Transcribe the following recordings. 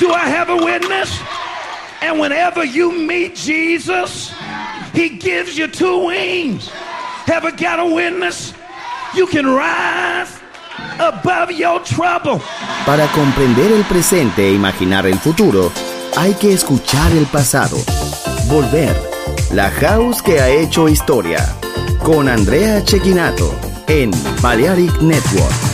Do I have a witness? And whenever you meet Jesus, he gives you two wings. Have I got a witness? You can rise above your trouble. Para comprender el presente e imaginar el futuro, hay que escuchar el pasado. Volver. La house que ha hecho historia. Con Andrea Chequinato en Balearic Network.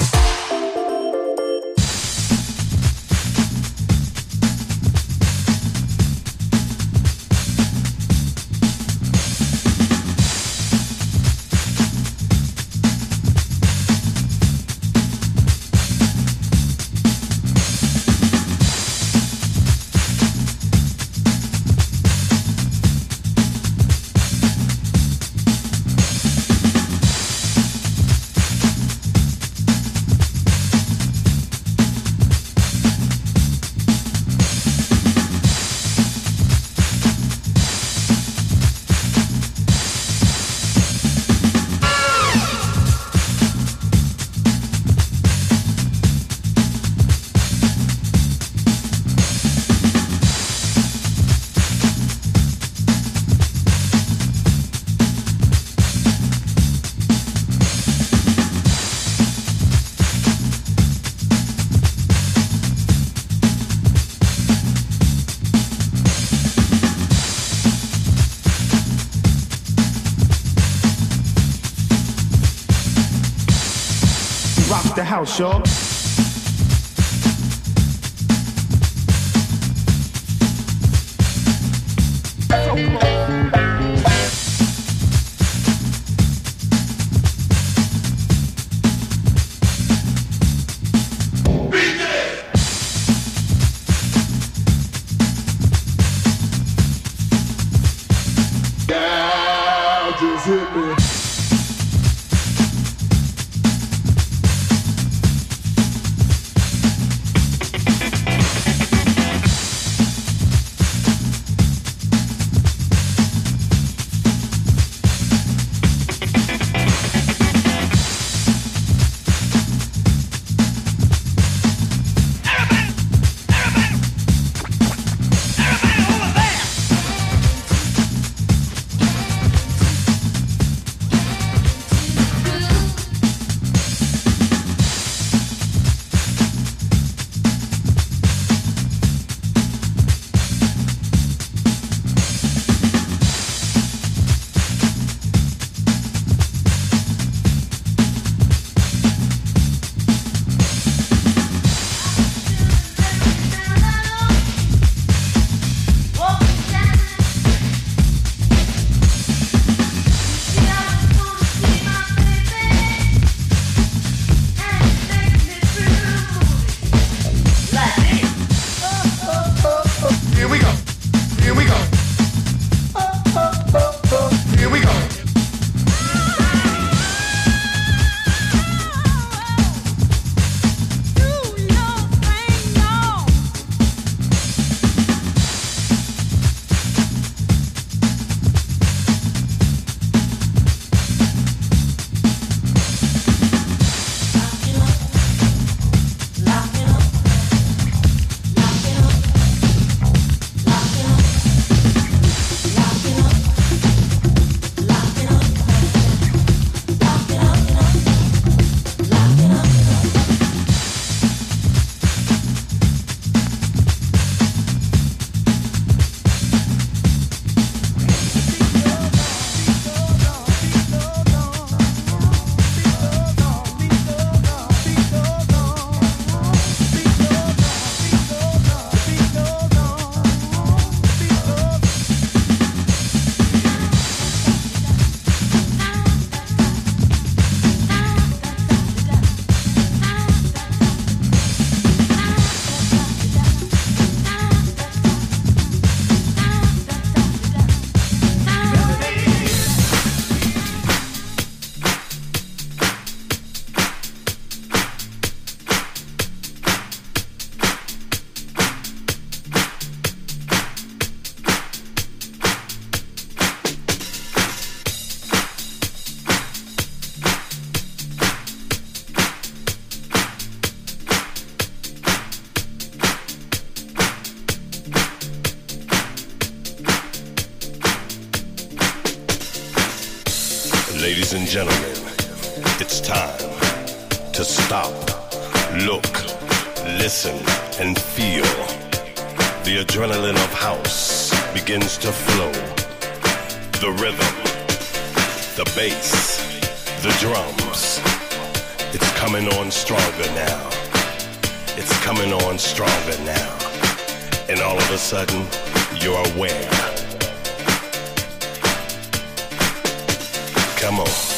Gentlemen, it's time to stop, look, listen, and feel. The adrenaline of house begins to flow. The rhythm, the bass, the drums. It's coming on stronger now. It's coming on stronger now. And all of a sudden, you're aware. Come on,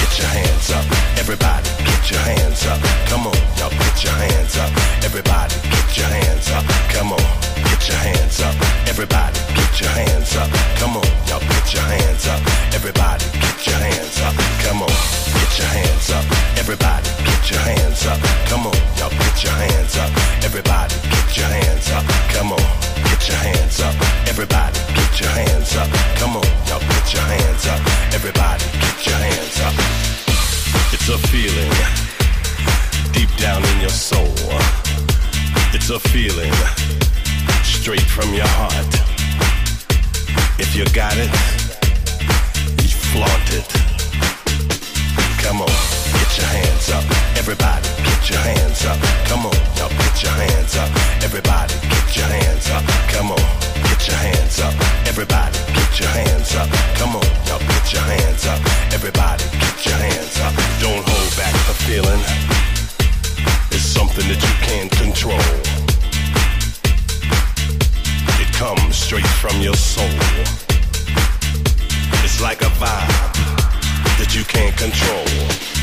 get your hands up. Everybody, get your hands up. Come on, y'all, get your hands up. Everybody, get your hands up. Come on, get your hands up. Everybody, get your hands up. Come on, y'all, get your hands up. Everybody, get your hands up. Come on, get your hands up. Everybody, get your hands up. Come on, y'all, get your hands up. Everybody, get your hands up. Come on, get your hands up. Everybody, get your hands up. Come on, y'all, get your hands up. Everybody, get your hands up. It's a feeling deep down in your soul. It's a feeling straight from your heart. If you got it, flaunt it. Come on, get your hands up. Everybody, get your hands up. Come on, y'all get your hands up. Everybody, get your hands up. Come on, get your hands up. Everybody, get your hands up. Come on, y'all get your hands up. Everybody, get your hands up. Don't hold back the feeling. It's something that you can't control. It comes straight from your soul. It's like a vibe that you can't control.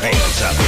hands up.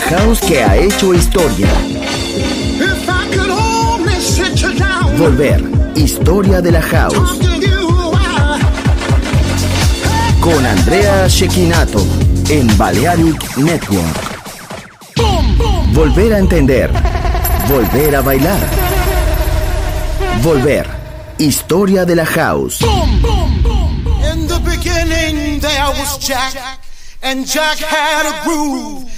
house que ha hecho historia. Volver, historia de la house. Con Andrea Shekinato en Balearic Network. Volver a entender. Volver a bailar. Volver. Historia de la house. In the beginning there was Jack, and Jack had a groove.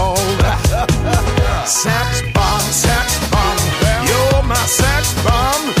Sex bomb, sex bomb, you're my sex bomb.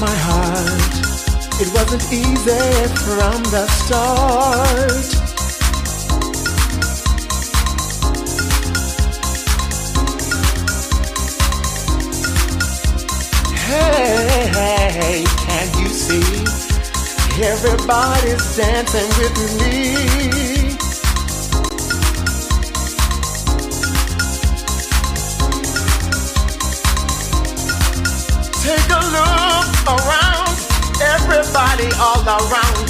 my heart. It wasn't easy from the start. Hey, can you see? Everybody's dancing with me. around.